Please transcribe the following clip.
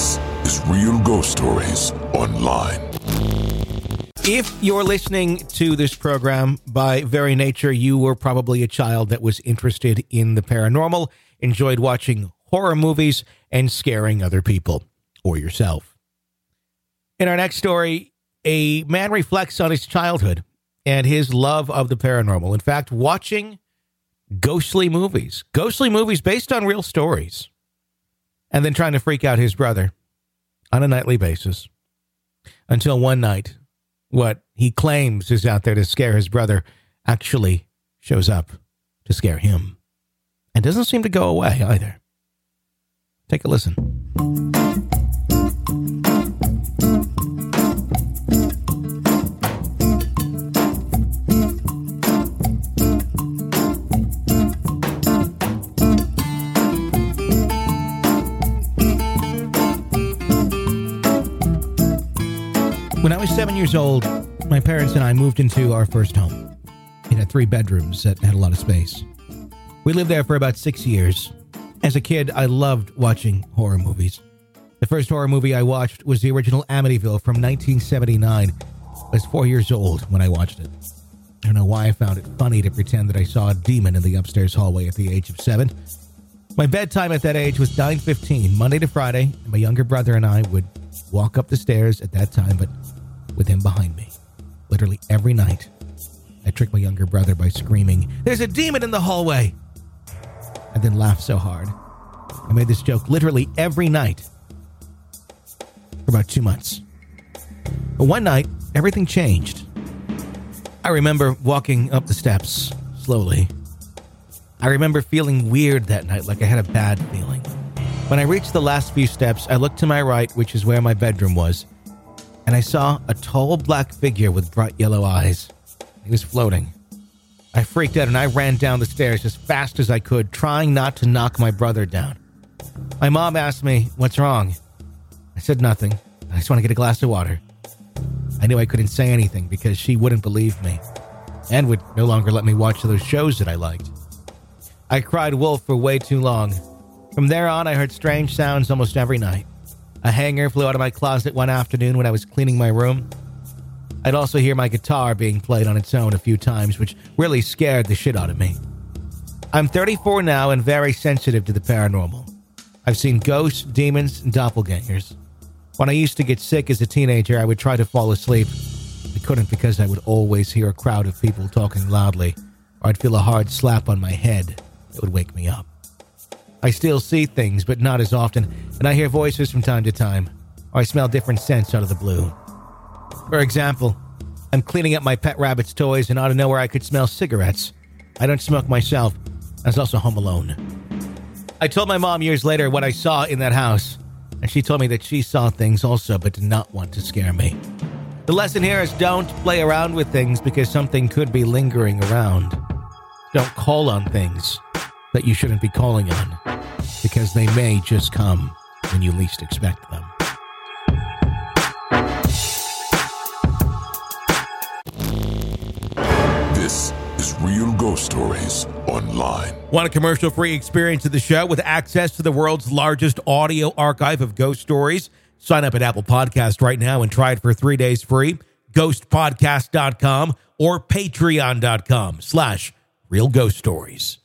This is Real Ghost Stories Online. If you're listening to this program, by very nature, you were probably a child that was interested in the paranormal, enjoyed watching horror movies, and scaring other people or yourself. In our next story, a man reflects on his childhood and his love of the paranormal. In fact, watching ghostly movies, ghostly movies based on real stories, and then trying to freak out his brother on a nightly basis until one night, what he claims is out there to scare his brother actually shows up to scare him and doesn't seem to go away either. Take a listen. When I was seven years old, my parents and I moved into our first home. It had three bedrooms that had a lot of space. We lived there for about six years. As a kid, I loved watching horror movies. The first horror movie I watched was the original Amityville from 1979. I was four years old when I watched it. I don't know why I found it funny to pretend that I saw a demon in the upstairs hallway at the age of seven. My bedtime at that age was 9.15, Monday to Friday, and my younger brother and I would walk up the stairs at that time, but with him behind me. Literally every night, I tricked my younger brother by screaming, There's a demon in the hallway! And then laughed so hard. I made this joke literally every night for about two months. But one night, everything changed. I remember walking up the steps slowly. I remember feeling weird that night, like I had a bad feeling. When I reached the last few steps, I looked to my right, which is where my bedroom was, and I saw a tall black figure with bright yellow eyes. He was floating. I freaked out and I ran down the stairs as fast as I could, trying not to knock my brother down. My mom asked me, What's wrong? I said nothing. I just want to get a glass of water. I knew I couldn't say anything because she wouldn't believe me and would no longer let me watch those shows that I liked. I cried wolf for way too long. From there on, I heard strange sounds almost every night. A hanger flew out of my closet one afternoon when I was cleaning my room. I'd also hear my guitar being played on its own a few times, which really scared the shit out of me. I'm 34 now and very sensitive to the paranormal. I've seen ghosts, demons, and doppelgangers. When I used to get sick as a teenager, I would try to fall asleep. I couldn't because I would always hear a crowd of people talking loudly, or I'd feel a hard slap on my head that would wake me up. I still see things, but not as often, and I hear voices from time to time, or I smell different scents out of the blue. For example, I'm cleaning up my pet rabbit's toys, and out of nowhere I could smell cigarettes. I don't smoke myself. I was also home alone. I told my mom years later what I saw in that house, and she told me that she saw things also, but did not want to scare me. The lesson here is don't play around with things because something could be lingering around. Don't call on things that you shouldn't be calling on because they may just come when you least expect them. This is Real Ghost Stories Online. Want a commercial free experience of the show with access to the world's largest audio archive of ghost stories? Sign up at Apple Podcast right now and try it for three days free. Ghostpodcast.com or patreon.com slash real ghost stories.